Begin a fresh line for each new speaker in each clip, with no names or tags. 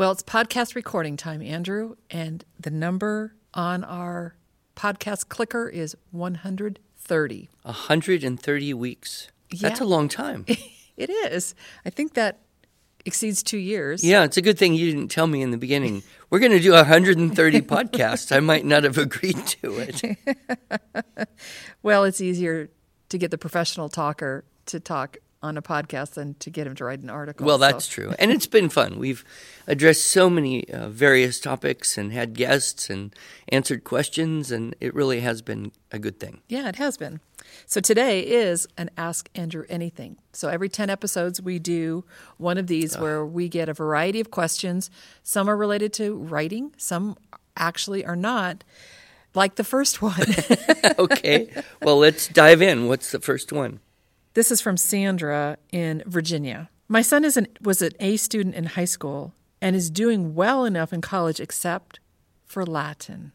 Well, it's podcast recording time, Andrew, and the number on our podcast clicker is 130.
130 weeks. That's a long time.
It is. I think that exceeds two years.
yeah, it's a good thing you didn't tell me in the beginning. We're going to do 130 podcasts. I might not have agreed to it.
Well, it's easier to get the professional talker to talk on a podcast than to get him to write an article.
Well,
so-
that's true. And it's been fun. We've addressed so many uh, various topics and had guests and answered questions, and it really has been a good thing.
Yeah, it has been. So today is an Ask Andrew Anything. So every 10 episodes, we do one of these where we get a variety of questions. Some are related to writing, some actually are not, like the first one.
Okay. well, let's dive in. What's the first one?
This is from Sandra in Virginia. My son an, was an A student in high school and is doing well enough in college except for Latin.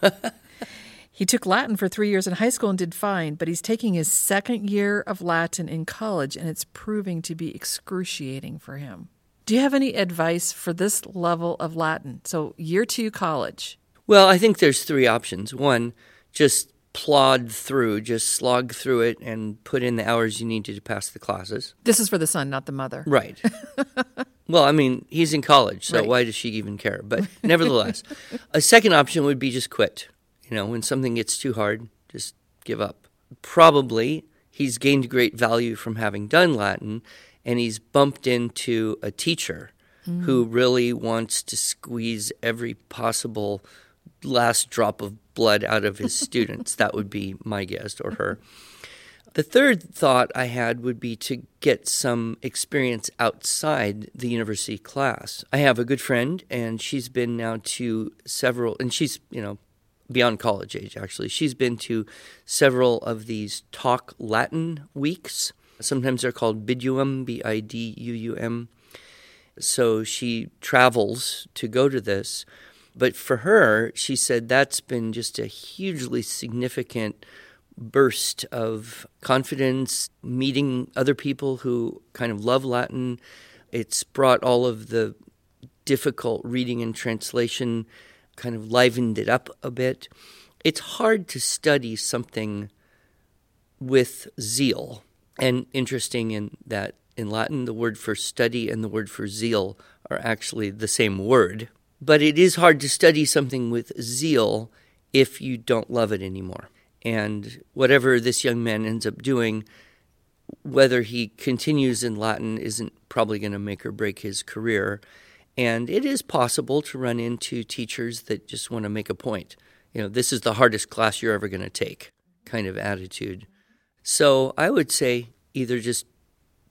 he took Latin for three years in high school and did fine, but he's taking his second year of Latin in college and it's proving to be excruciating for him. Do you have any advice for this level of Latin? So, year two college.
Well, I think there's three options. One, just plod through, just slog through it and put in the hours you need to, to pass the classes.
This is for the son, not the mother.
Right. well, I mean, he's in college, so
Right.
why does she even care? But nevertheless, a second option would be just quit. You know, when something gets too hard, just give up. Probably he's gained great value from having done Latin, and he's bumped into a teacher who mm. really wants to squeeze every possible last drop of blood out of his students. that would be my guess, or her. The third thought I had would be to get some experience outside the university class. I have a good friend, and she's been now to several, and she's, you know, beyond college age actually. She's been to several of these Talk Latin weeks. Sometimes they're called Biduum, B I D U U M. So she travels to go to this. But for her, she said that's been just a hugely significant burst of confidence, meeting other people who kind of love Latin. It's brought all of the difficult reading and translation, kind of livened it up a bit. It's hard to study something with zeal. And interesting in that in Latin, the word for study and the word for zeal are actually the same word. But it is hard to study something with zeal if you don't love it anymore. And whatever this young man ends up doing, whether he continues in Latin isn't probably going to make or break his career. And it is possible to run into teachers that just want to make a point. You know, this is the hardest class you're ever going to take kind of attitude. So I would say either just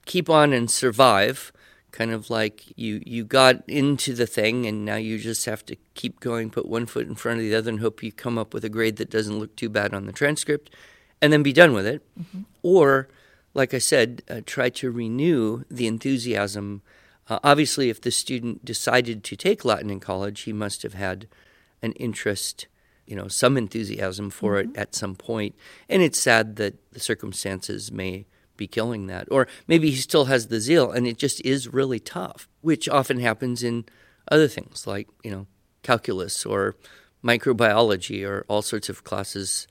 keep on and survive, kind of like you you got into the thing and now you just have to keep going, put one foot in front of the other and hope you come up with a grade that doesn't look too bad on the transcript and then be done with it. Or like I said, uh, try to renew the enthusiasm. Uh, obviously, if the student decided to take Latin in college, he must have had an interest, you know, some enthusiasm for it at some point. And it's sad that the circumstances may be killing that. Or maybe he still has the zeal and it just is really tough, which often happens in other things like, you know, calculus or microbiology or all sorts of classes,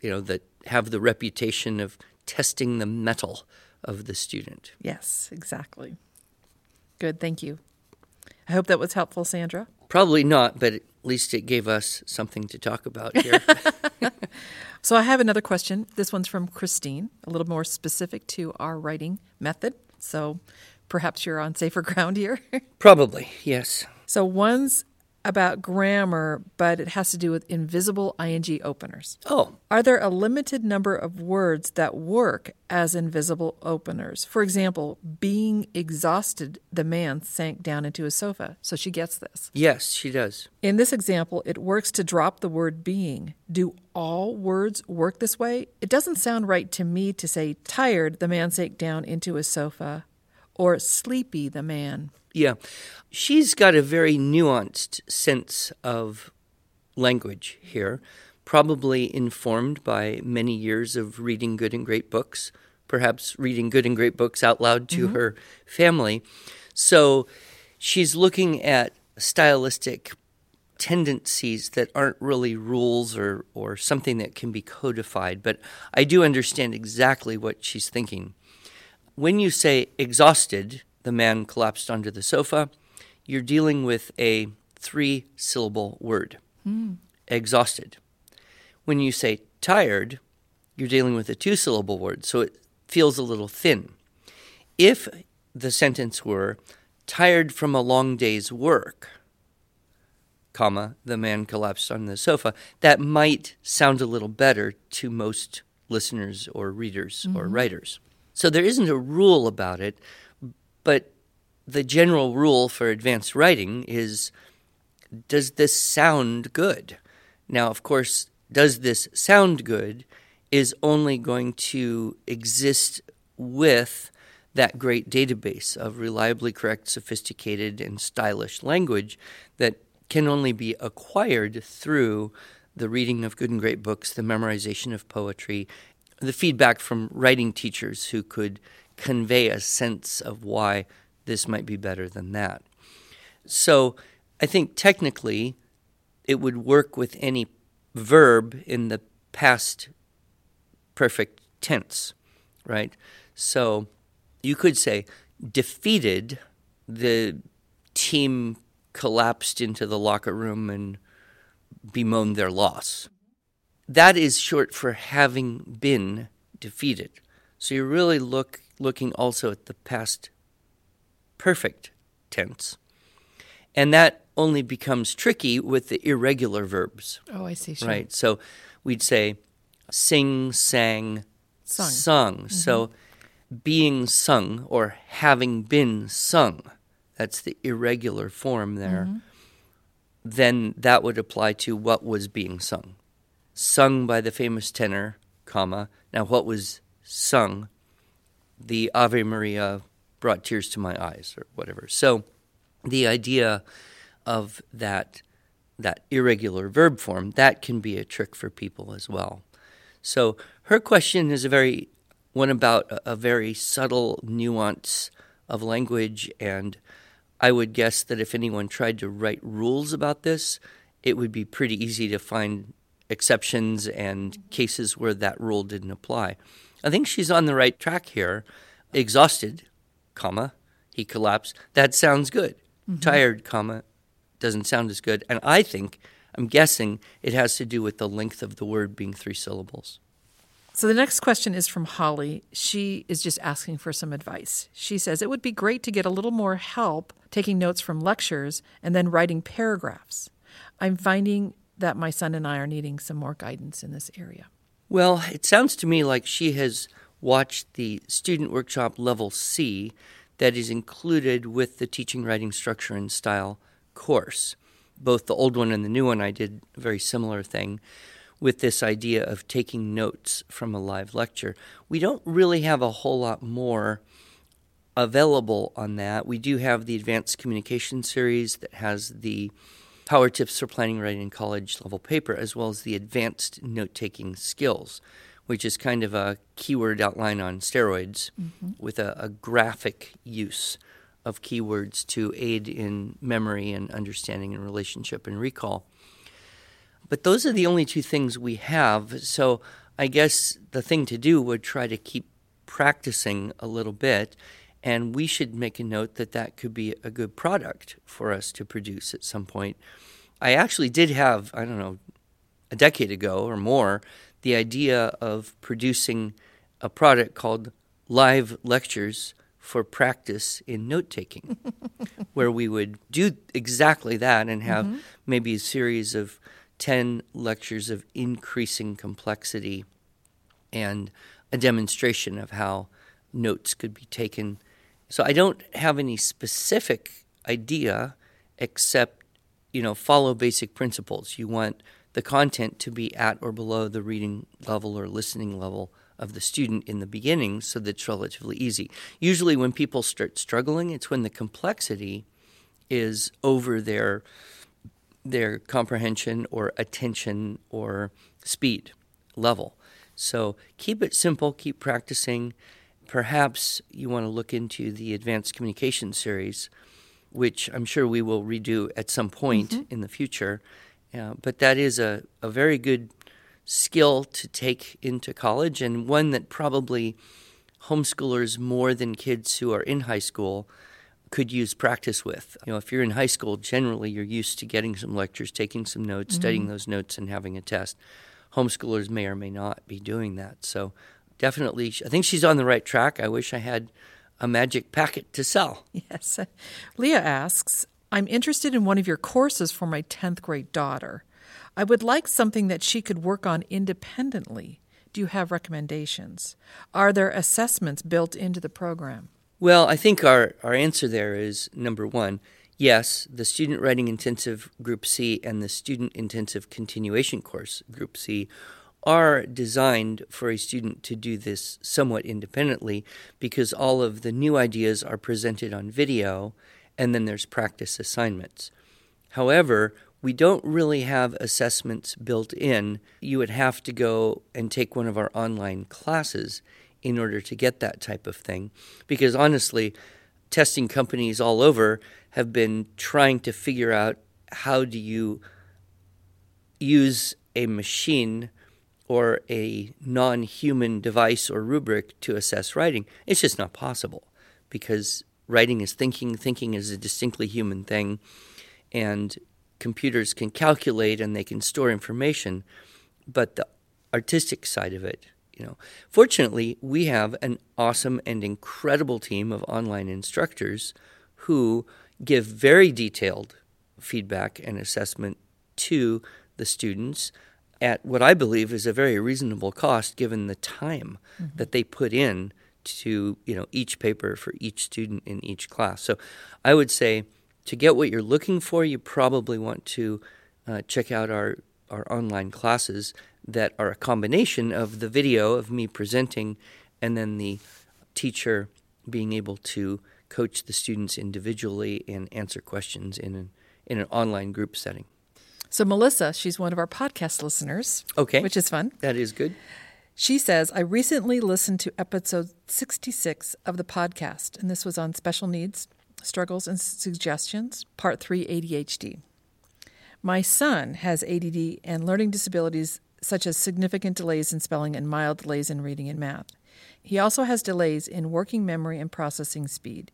you know, that have the reputation of testing the mettle of the student.
Yes, exactly. Good, thank you. I hope that was helpful, Sandra.
Probably not, but at least it gave us something to talk about here.
So I have another question. This one's from Christine, a little more specific to our writing method. So perhaps you're on safer ground here.
Probably, yes.
so one's about grammar, but it has to do with invisible ing openers.
Oh,
Are there a limited number of words that work as invisible openers? For example, being exhausted, the man sank down into his sofa. So she gets this.
yes, she does.
In this example, it works to drop the word being. Do all words work this way? It doesn't sound right to me to say tired, the man sank down into his sofa, or sleepy, the man.
Yeah. She's got a very nuanced sense of language here, probably informed by many years of reading good and great books, perhaps reading good and great books out loud to mm-hmm. her family. So she's looking at stylistic tendencies that aren't really rules or, or something that can be codified, but I do understand exactly what she's thinking. When you say exhausted, the man collapsed onto the sofa, you're dealing with a three syllable word hmm. exhausted. When you say tired, you're dealing with a two syllable word, so it feels a little thin. If the sentence were tired from a long day's work, comma, the man collapsed on the sofa, that might sound a little better to most listeners or readers or mm-hmm. writers. So there isn't a rule about it, but the general rule for advanced writing is does this sound good? Now, of course, does this sound good is only going to exist with that great database of reliably correct, sophisticated, and stylish language that can only be acquired through the reading of good and great books, the memorization of poetry, the feedback from writing teachers who could convey a sense of why this might be better than that. So I think technically it would work with any verb in the past perfect tense, right? So you could say defeated, the team collapsed into the locker room and bemoaned their loss. That is short for having been defeated. So you're really look looking also at the past perfect tense. And that only becomes tricky with the irregular verbs,
Oh, I see.
right? So we'd say sing, sang,
Sung.
sung. Mm-hmm. So being sung or having been sung, that's the irregular form there. Mm-hmm. Then that would apply to what was being sung. Sung by the famous tenor, comma. Now what was sung? The Ave Maria brought tears to my eyes or whatever. So the idea of that that irregular verb form, that can be a trick for people as well. So her question is a very one about a, a very subtle nuance of language, and I would guess that if anyone tried to write rules about this, it would be pretty easy to find exceptions and cases where that rule didn't apply. I think she's on the right track here. Exhausted, comma, he collapsed. That sounds good. Mm-hmm. Tired, comma, doesn't sound as good. And I think, I'm guessing, it has to do with the length of the word being three syllables.
So the next question is from Holly. She is just asking for some advice. She says it would be great to get a little more help taking notes from lectures and then writing paragraphs. I'm finding that my son and I are needing some more guidance in this area.
Well, it sounds to me like she has watched the student workshop level C that is included with the teaching, writing, structure, and style course. Both the old one and the new one, I did a very similar thing with this idea of taking notes from a live lecture. We don't really have a whole lot more available on that. We do have the advanced communication series that has the power tips for planning, writing, college level paper, as well as the advanced note taking skills, which is kind of a keyword outline on steroids mm-hmm. with a, a graphic use of keywords to aid in memory and understanding and relationship and recall. But those are the only two things we have. So I guess the thing to do would try to keep practicing a little bit. And we should make a note that that could be a good product for us to produce at some point. I actually did have, I don't know, a decade ago or more, the idea of producing a product called Live Lectures for practice in note taking, where we would do exactly that and have mm-hmm. maybe a series of 10 lectures of increasing complexity and a demonstration of how notes could be taken. So I don't have any specific idea except, you know, follow basic principles. You want the content to be at or below the reading level or listening level of the student in the beginning so that it's relatively easy. Usually, when people start struggling, it's when the complexity is over their their comprehension or attention or speed level. So keep it simple, keep practicing. Perhaps you want to look into the advanced communication series, which I'm sure we will redo at some point mm-hmm. in the future. Uh, but that is a, a very good skill to take into college and one that probably homeschoolers more than kids who are in high school could use practice with. You know, if you're in high school, generally you're used to getting some lectures, taking some notes, mm-hmm. studying those notes, and having a test. Homeschoolers may or may not be doing that. So, definitely, I think she's on the right track. I wish I had a magic packet to sell.
Yes. Leah asks I'm interested in one of your courses for my 10th grade daughter. I would like something that she could work on independently. Do you have recommendations? Are there assessments built into the program?
Well, I think our, our answer there is number one, yes, the Student Writing Intensive Group C and the Student Intensive Continuation Course Group C are designed for a student to do this somewhat independently because all of the new ideas are presented on video and then there's practice assignments. However, we don't really have assessments built in. You would have to go and take one of our online classes in order to get that type of thing. Because honestly, testing companies all over have been trying to figure out how do you use a machine or a non human device or rubric to assess writing. It's just not possible because writing is thinking, thinking is a distinctly human thing. And computers can calculate and they can store information, but the artistic side of it, you know. Fortunately, we have an awesome and incredible team of online instructors who give very detailed feedback and assessment to the students at what I believe is a very reasonable cost given the time mm-hmm. that they put in to you know each paper for each student in each class. So I would say to get what you're looking for, you probably want to uh, check out our, our online classes that are a combination of the video of me presenting and then the teacher being able to coach the students individually and answer questions in an, in an online group setting.
So, Melissa, she's one of our podcast listeners.
Okay.
Which is fun.
That is good.
She says, I recently listened to episode 66 of the podcast, and this was on special needs Struggles and Suggestions, Part 3 ADHD. My son has ADD and learning disabilities such as significant delays in spelling and mild delays in reading and math. He also has delays in working memory and processing speed.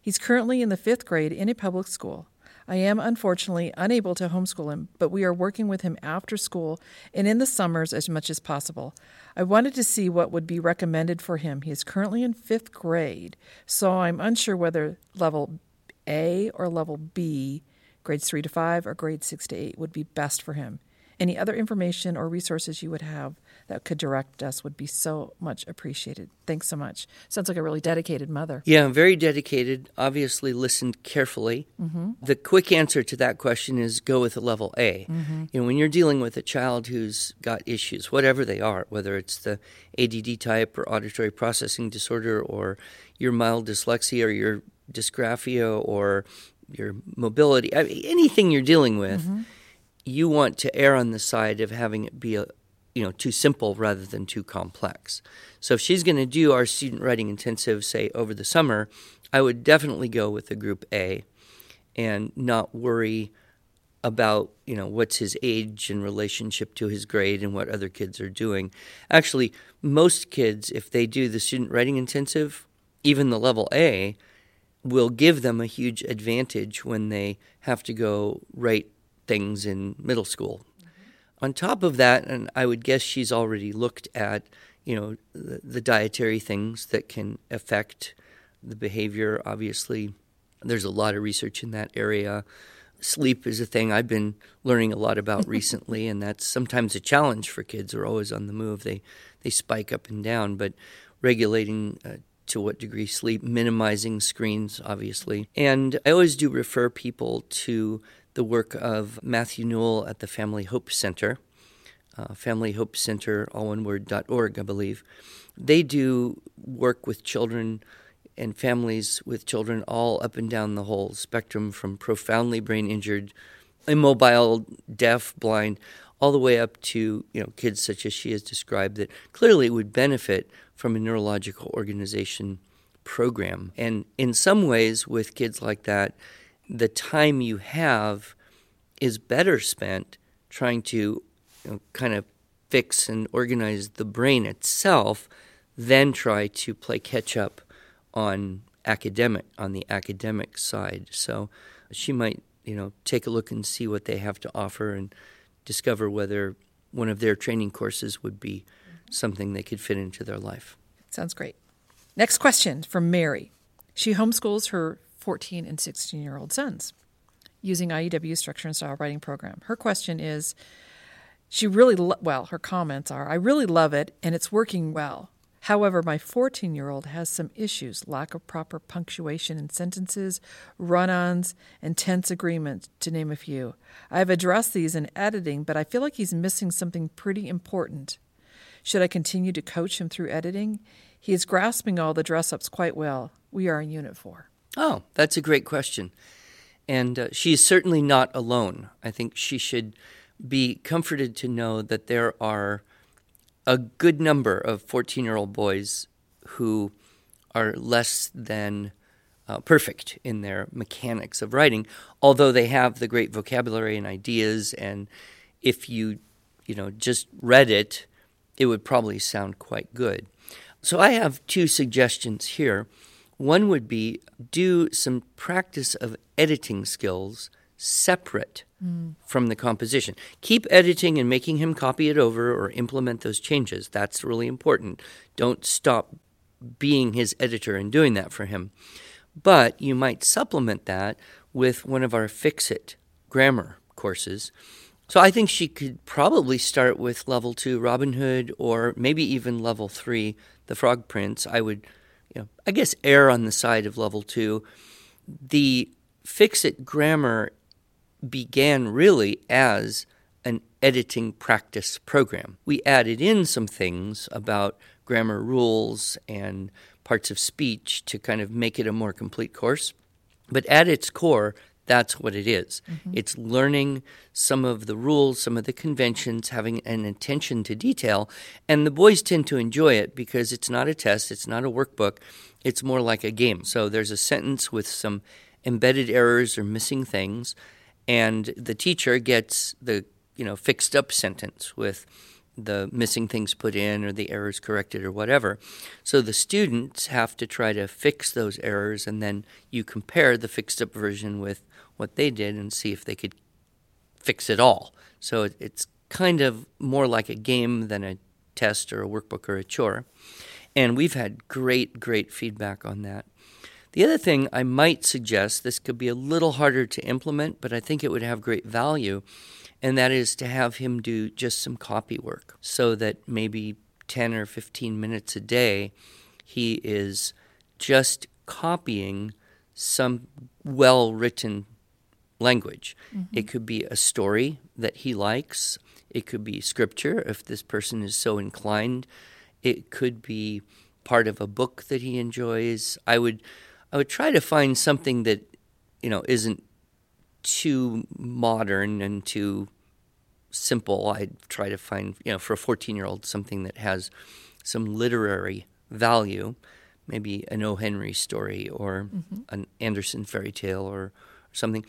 He's currently in the fifth grade in a public school. I am unfortunately unable to homeschool him, but we are working with him after school and in the summers as much as possible. I wanted to see what would be recommended for him. He is currently in fifth grade, so I'm unsure whether level A or level B, grades three to five, or grades six to eight, would be best for him. Any other information or resources you would have that could direct us would be so much appreciated. Thanks so much. Sounds like a really dedicated mother.
Yeah, very dedicated. Obviously, listened carefully. Mm-hmm. The quick answer to that question is go with a level A. Mm-hmm. You know, when you're dealing with a child who's got issues, whatever they are, whether it's the ADD type or auditory processing disorder or your mild dyslexia or your dysgraphia or your mobility, I mean, anything you're dealing with. Mm-hmm you want to err on the side of having it be a, you know too simple rather than too complex. So if she's going to do our student writing intensive, say over the summer, I would definitely go with the group A, and not worry about you know what's his age in relationship to his grade and what other kids are doing. Actually, most kids, if they do the student writing intensive, even the level A, will give them a huge advantage when they have to go write things in middle school on top of that, and I would guess she's already looked at, you know, the, the dietary things that can affect the behavior. Obviously, there's a lot of research in that area. Sleep is a thing I've been learning a lot about recently, and that's sometimes a challenge for kids who are always on the move. They they spike up and down, but regulating uh, to what degree sleep, minimizing screens, obviously. And I always do refer people to the work of Matthew Newell at the Family Hope Center, uh, Family Hope Center, all one word, .org, I believe. They do work with children and families with children all up and down the whole spectrum from profoundly brain injured, immobile, deaf, blind, all the way up to you know kids such as she has described that clearly would benefit from a neurological organization program. And in some ways, with kids like that, the time you have is better spent trying to you know, kind of fix and organize the brain itself than try to play catch up on academic on the academic side. So she might, you know, take a look and see what they have to offer and discover whether one of their training courses would be something they could fit into their life.
Sounds great. Next question from Mary. She homeschools her 14 and 16 year old sons using IEW structure and style writing program. Her question is she really, lo- well, her comments are I really love it and it's working well. However, my 14 year old has some issues lack of proper punctuation in sentences, run ons, and tense agreements, to name a few. I have addressed these in editing, but I feel like he's missing something pretty important. Should I continue to coach him through editing? He is grasping all the dress ups quite well. We are in Unit 4.
Oh, that's a great question. And uh, she is certainly not alone. I think she should be comforted to know that there are a good number of 14 year old boys who are less than uh, perfect in their mechanics of writing, although they have the great vocabulary and ideas. And if you, you know, just read it, it would probably sound quite good. So I have two suggestions here. One would be do some practice of editing skills separate mm. from the composition. Keep editing and making him copy it over or implement those changes. That's really important. Don't stop being his editor and doing that for him. But you might supplement that with one of our Fix It grammar courses. So I think she could probably start with level two Robin Hood or maybe even level three The Frog Prince. I would, you know, I guess err on the side of level two. The Fix It grammar began really as an editing practice program. We added in some things about grammar rules and parts of speech to kind of make it a more complete course. But at its core, that's what it is. Mm-hmm. It's learning some of the rules, some of the conventions, having an attention to detail. And the boys tend to enjoy it because it's not a test, it's not a workbook, it's more like a game. So there's a sentence with some embedded errors or missing things and the teacher gets the you know fixed up sentence with the missing things put in or the errors corrected or whatever. So the students have to try to fix those errors and then you compare the fixed up version with what they did and see if they could fix it all. So it's kind of more like a game than a test or a workbook or a chore. And we've had great, great feedback on that. The other thing I might suggest, this could be a little harder to implement, but I think it would have great value, and that is to have him do just some copy work so that maybe 10 or 15 minutes a day he is just copying some well written language. Mm-hmm. It could be a story that he likes, it could be scripture if this person is so inclined, it could be part of a book that he enjoys. I would I would try to find something that you know isn't too modern and too simple. I'd try to find you know for a 14 year old something that has some literary value, maybe an O. Henry story or mm-hmm. an Andersen fairy tale or, or something.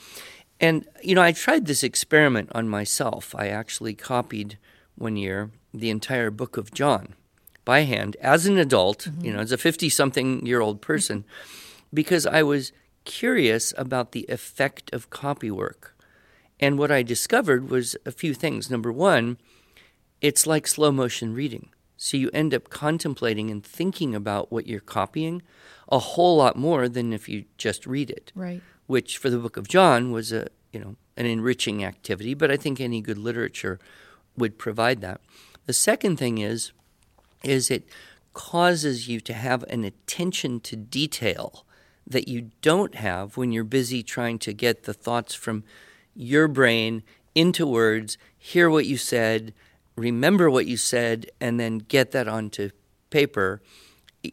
And you know, I tried this experiment on myself. I actually copied one year the entire book of John by hand as an adult, mm-hmm. you know, as a 50 something year old person because I was curious about the effect of copy work. And what I discovered was a few things. Number one, it's like slow motion reading. So you end up contemplating and thinking about what you're copying a whole lot more than if you just read it.
Right.
Which for the book of John was a, you know, an enriching activity, but I think any good literature would provide that. The second thing is is it causes you to have an attention to detail that you don't have when you're busy trying to get the thoughts from your brain into words, hear what you said, remember what you said, and then get that onto paper.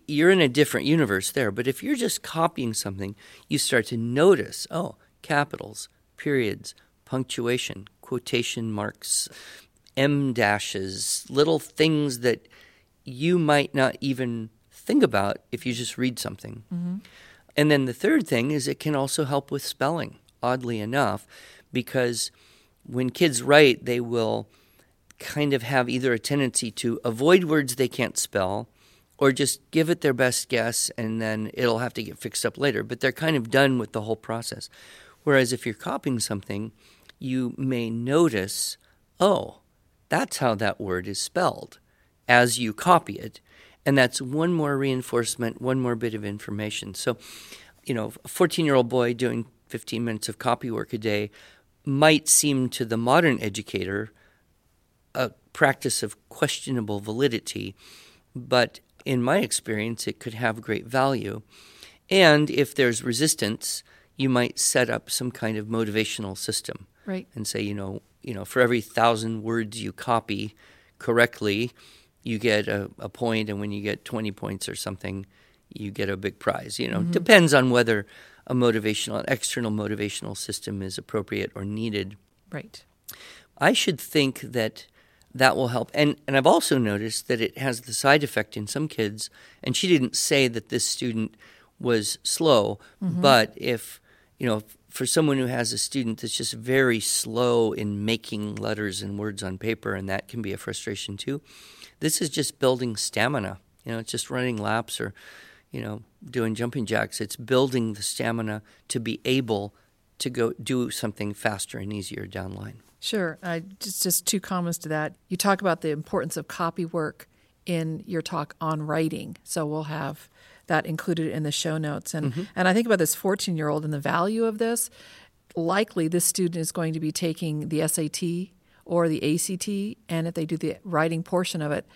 You're in a different universe there. But if you're just copying something, you start to notice oh, capitals, periods, punctuation, quotation marks, em dashes, little things that you might not even think about if you just read something. Mm-hmm. And then the third thing is it can also help with spelling, oddly enough, because when kids write, they will kind of have either a tendency to avoid words they can't spell or just give it their best guess and then it'll have to get fixed up later. But they're kind of done with the whole process. Whereas if you're copying something, you may notice, oh, that's how that word is spelled as you copy it. And that's one more reinforcement, one more bit of information. So, you know, a 14 year old boy doing 15 minutes of copy work a day might seem to the modern educator a practice of questionable validity, but in my experience, it could have great value. And if there's resistance, you might set up some kind of motivational system,
right?
And say, you know, you know, for every thousand words you copy correctly, you get a, a point, and when you get 20 points or something, you get a big prize. You know, mm-hmm. depends on whether a motivational, an external motivational system is appropriate or needed.
Right.
I should think that that will help. And and I've also noticed that it has the side effect in some kids. And she didn't say that this student was slow, mm-hmm. but if you know, for someone who has a student that's just very slow in making letters and words on paper, and that can be a frustration too. This is just building stamina. You know, it's just running laps or, you know, doing jumping jacks. It's building the stamina to be able to go do something faster and easier down line.
Sure. Uh, just just two comments to that. You talk about the importance of copy work in your talk on writing. So we'll have that included in the show notes. And mm-hmm. and I think about this 14 year old and the value of this. Likely, this student is going to be taking the SAT or the ACT, and if they do the writing portion of it,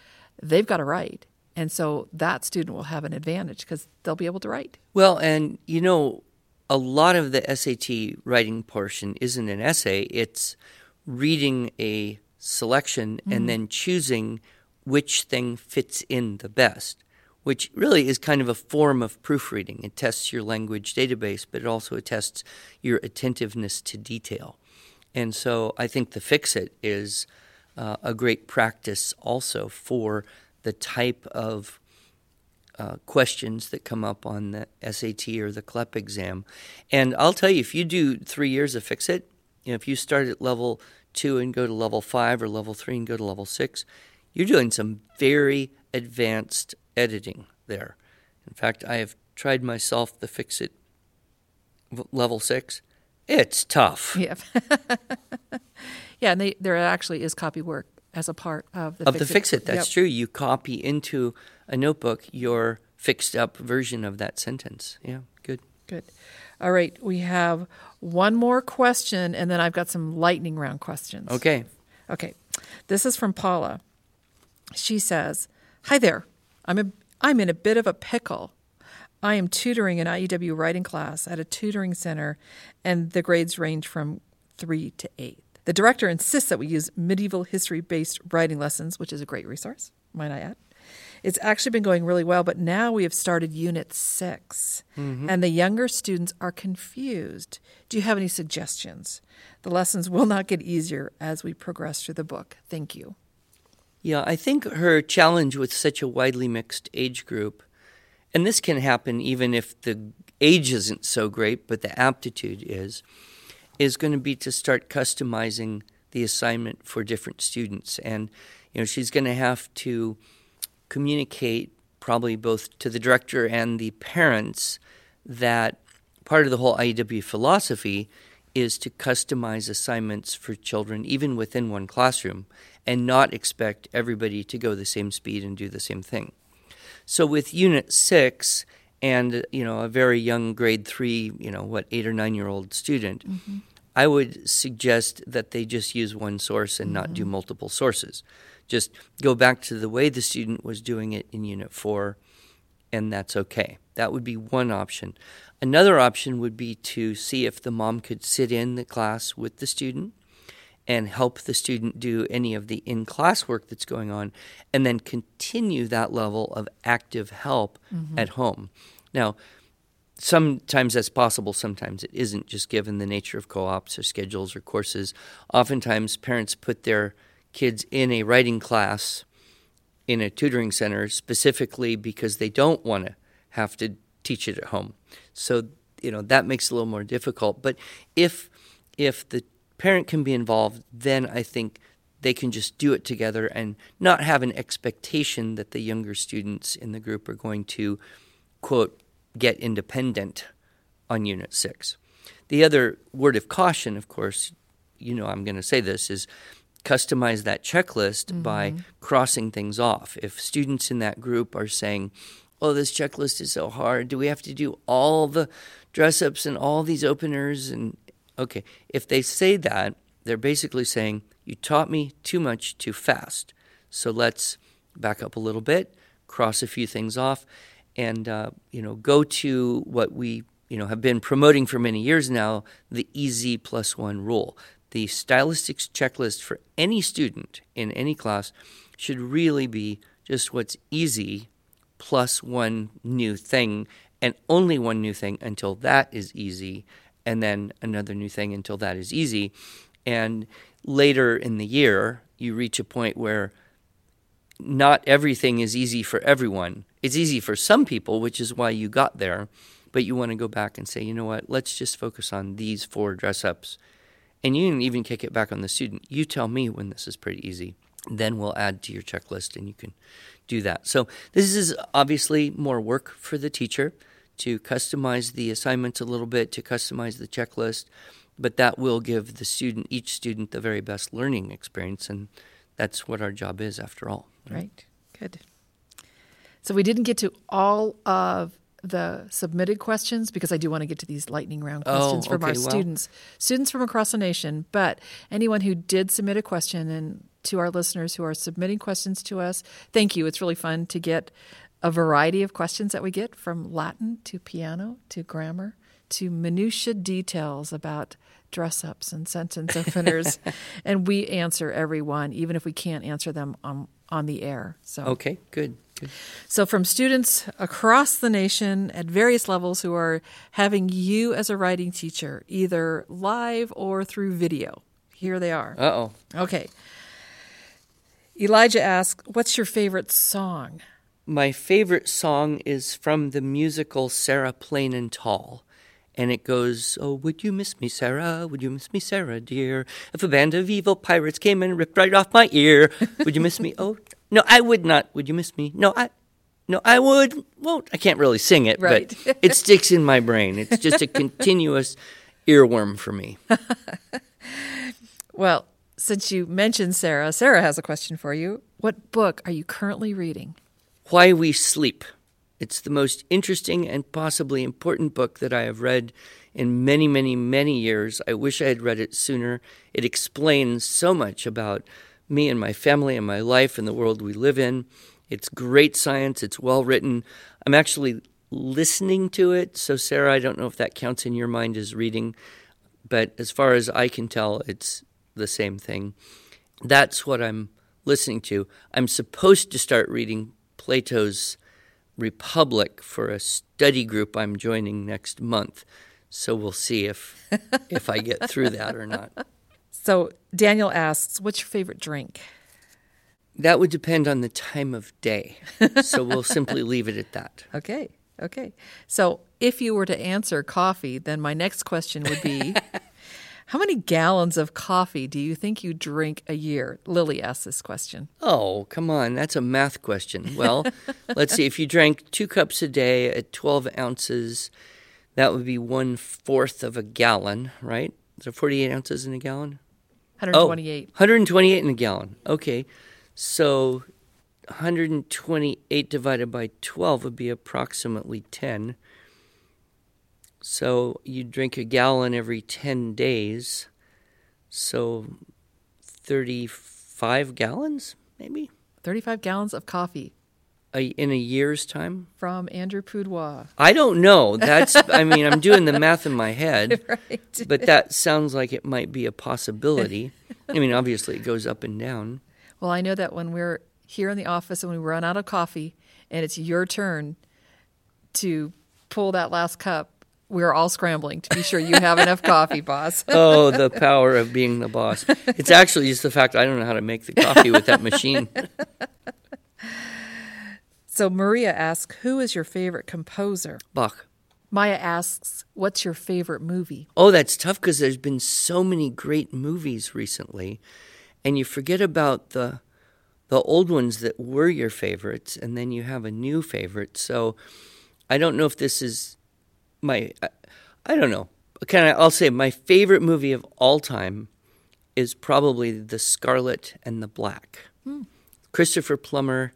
they've got to write. And so that student will have an advantage because they'll be able to write.
Well, and you know, a lot of the SAT writing portion isn't an essay, it's reading a selection mm-hmm. and then choosing which thing fits in the best, which really is kind of a form of proofreading. It tests your language database, but it also tests your attentiveness to detail. And so I think the Fix It is uh, a great practice also for the type of uh, questions that come up on the SAT or the CLEP exam. And I'll tell you, if you do three years of Fix It, you know, if you start at level two and go to level five or level three and go to level six, you're doing some very advanced editing there. In fact, I have tried myself the Fix It level six it's tough.
Yeah. yeah, and they, there actually is copy work as a part of the
of
fix
the fix it. That's yep. true. You copy into a notebook your fixed up version of that sentence. Yeah, good.
Good. All right, we have one more question, and then I've got some lightning round questions.
Okay.
Okay. This is from Paula. She says, "Hi there. I'm a I'm in a bit of a pickle. I am tutoring an IEW writing class at a tutoring center, and the grades range from three to eight. The director insists that we use medieval history based writing lessons, which is a great resource, might I add. It's actually been going really well, but now we have started Unit 6, mm-hmm. and the younger students are confused. Do you have any suggestions? The lessons will not get easier as we progress through the book. Thank you.
Yeah, I think her challenge with such a widely mixed age group and this can happen even if the age isn't so great, but the aptitude is, is going to be to start customizing the assignment for different students. And, you know, she's going to have to communicate probably both to the director and the parents that part of the whole IEW philosophy is to customize assignments for children even within one classroom and not expect everybody to go the same speed and do the same thing. So with Unit 6 and you know a very young grade three, you know what eight or nine year old student, mm-hmm. I would suggest that they just use one source and not do mm-hmm. multiple sources. Just go back to the way the student was doing it in Unit Four, and that's okay. That would be one option. Another option would be to see if the mom could sit in the class with the student and help the student do any of the in class work that's going on, and then continue that level of active help mm-hmm. at home. Now, sometimes that's possible, sometimes it isn't, just given the nature of co ops or schedules or courses. Oftentimes, parents put their kids in a writing class in a tutoring center specifically because they don't want to have to teach it at home. So, you know, that makes it a little more difficult. But if if the parent can be involved, then I think they can just do it together and not have an expectation that the younger students in the group are going to quote get independent on unit 6. The other word of caution, of course, you know I'm going to say this is customize that checklist mm-hmm. by crossing things off. If students in that group are saying, "Oh, this checklist is so hard. Do we have to do all the dress ups and all these openers and okay, if they say that, they're basically saying, "You taught me too much too fast." So let's back up a little bit, cross a few things off, and uh, you know go to what we you know have been promoting for many years now, the easy plus one rule. The stylistics checklist for any student in any class should really be just what's easy plus one new thing and only one new thing until that is easy and then another new thing until that is easy and later in the year you reach a point where not everything is easy for everyone. It's easy for some people, which is why you got there, but you want to go back and say, you know what, let's just focus on these four dress ups. And you can even kick it back on the student. You tell me when this is pretty easy. Then we'll add to your checklist and you can do that. So, this is obviously more work for the teacher to customize the assignments a little bit, to customize the checklist, but that will give the student, each student, the very best learning experience. And that's what our job is after all.
Right. Good. So we didn't get to all of the submitted questions because I do want to get to these lightning round
Oh,
questions from our
well-
students, students from across the nation. But anyone who did submit a question and to our listeners who are submitting questions to us, thank you. It's really fun to get a variety of questions that we get from Latin to piano to grammar to minutia details about dress ups and sentence openers. and we answer every one, even if we can't answer them on, on the air. So
Okay, good. good.
so, from students across the nation at various levels who are having you as a writing teacher, either live or through video, here they are.
Uh oh.
Okay. Elijah asks, What's your favorite song?
My favorite song is from the musical Sarah Plain and Tall. And it goes, Oh, would you miss me, Sarah? Would you miss me, Sarah, dear? If a band of evil pirates came and ripped right off my ear, would you miss me? Oh, no, I would not. Would you miss me? No, I. No, I would. Won't. I can't really sing it,
Right.
but it sticks in my brain. It's just a continuous earworm for me.
Well, since you mentioned Sarah, Sarah has a question for you. What book are you currently reading?
Why We Sleep. It's the most interesting and possibly important book that I have read in many, many, many years. I wish I had read it sooner. It explains so much about me and my family and my life and the world we live in. It's great science, it's well written. I'm actually listening to it, so Sarah, I don't know if that counts in your mind as reading, but as far as I can tell, it's the same thing. That's what I'm listening to. I'm supposed to start reading Plato's Republic for a study group I'm joining next month. So we'll see if if I get through that or not.
So Daniel asks, What's your favorite drink?
That would depend on the time of day. So we'll simply leave it at that.
Okay. Okay. So if you were to answer coffee, then my next question would be How many gallons of coffee do you think you drink a year? Lily asked this question.
Oh, come on. That's a math question. Well, let's see. If you drank two cups a day at 12 ounces, that would be one fourth of a gallon, right? So 48 ounces in a gallon?
128.
128 in a gallon. Okay. So 128 divided by 12 would be approximately 10. So you drink a gallon every 10 days. So 35 gallons, maybe?
35 gallons of coffee
A, in a year's time?
from Andrew Pudewa.
I don't know. That's, I mean, I'm doing the math in my head,
Right.
but that sounds like it might be a possibility. I mean, obviously, it goes up and down.
Well, I know that when we're here in the office and we run out of coffee and it's your turn to pull that last cup, we're all scrambling to be sure you have enough coffee, boss.
Oh, the power of being the boss. It's actually just the fact I don't know how to make the coffee with that machine.
So Maria asks, Who is your favorite composer?
Bach.
Maya asks, What's your favorite movie?
Oh, that's tough because there's been so many great movies recently, and you forget about the the old ones that were your favorites, and then you have a new favorite. So I don't know if this is my I, I don't know. Can I? I'll say my favorite movie of all time is probably The Scarlet and the Black. Hmm. Christopher Plummer,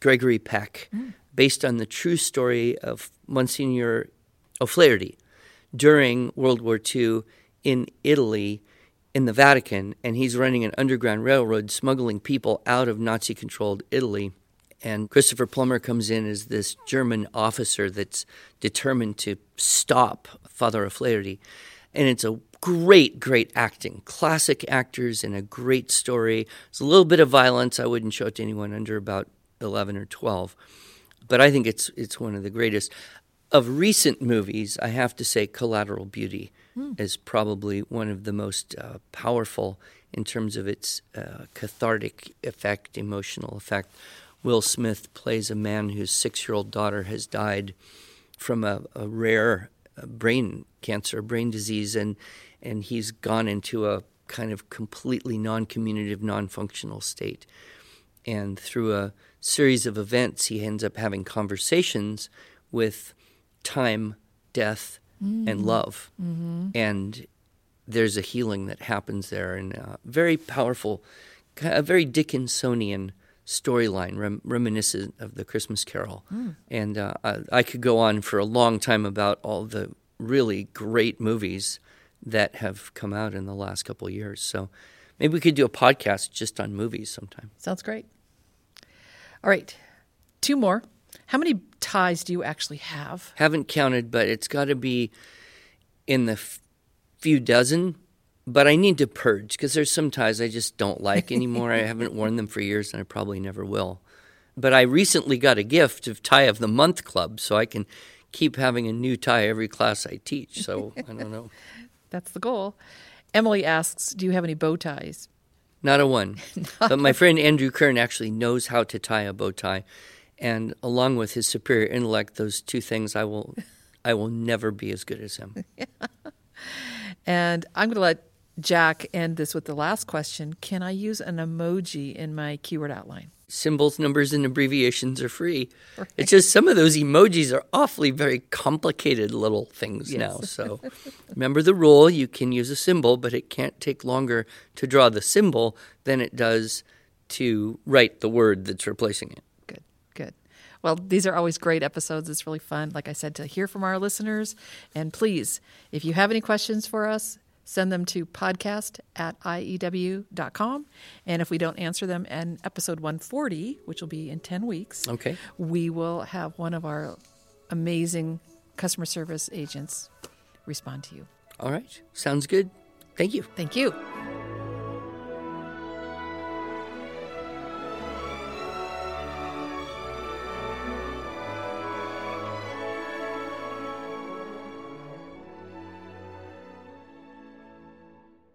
Gregory Peck, hmm. based on the true story of Monsignor O'Flaherty during World War II in Italy in the Vatican, and he's running an underground railroad smuggling people out of Nazi controlled Italy. And Christopher Plummer comes in as this German officer that's determined to stop Father O'Flaherty. And it's a great, great acting. Classic actors and a great story. It's a little bit of violence. I wouldn't show it to anyone under about 11 or 12. But I think it's, it's one of the greatest. Of recent movies, I have to say Collateral Beauty is probably one of the most uh, powerful in terms of its uh, cathartic effect, emotional effect. Will Smith plays a man whose six year old daughter has died from a, a rare uh, brain cancer, brain disease, and, and he's gone into a kind of completely non communicative, non functional state. And through a series of events, he ends up having conversations with time, death, and love. And there's a healing that happens there, and a very powerful, a very Dickinsonian storyline, rem- reminiscent of the Christmas Carol. And uh, I, I could go on for a long time about all the really great movies that have come out in the last couple of years. So maybe we could do a podcast just on movies sometime.
Sounds great. All right, two more. How many ties do you actually have?
Haven't counted, but it's got to be in the f- few dozen. But I need to purge because there's some ties I just don't like anymore. I haven't worn them for years, and I probably never will. But I recently got a gift of Tie of the Month Club, so I can keep having a new tie every class I teach. So I don't know.
That's the goal. Emily asks, Do you have any bow ties?
Not a one. but my friend Andrew Kern actually knows how to tie a bow tie. And along with his superior intellect, those two things I will I will never be as good as him.
And I'm going to let Jack end this with the last question Can I use an emoji in my keyword outline?
Symbols, numbers, and abbreviations are free. It's just some of those emojis are awfully very complicated little things now. So remember the rule you can use a symbol, but it can't take longer to draw the symbol than it does to write the word that's replacing it.
Good, good. Well, these are always great episodes. It's really fun, like I said, to hear from our listeners. And please, if you have any questions for us, send them to podcast at IEW.com. And if we don't answer them in episode 140, which will be in 10 weeks,
Okay.
we will have one of our amazing customer service agents respond to you.
All right. Sounds good. Thank you.
Thank you.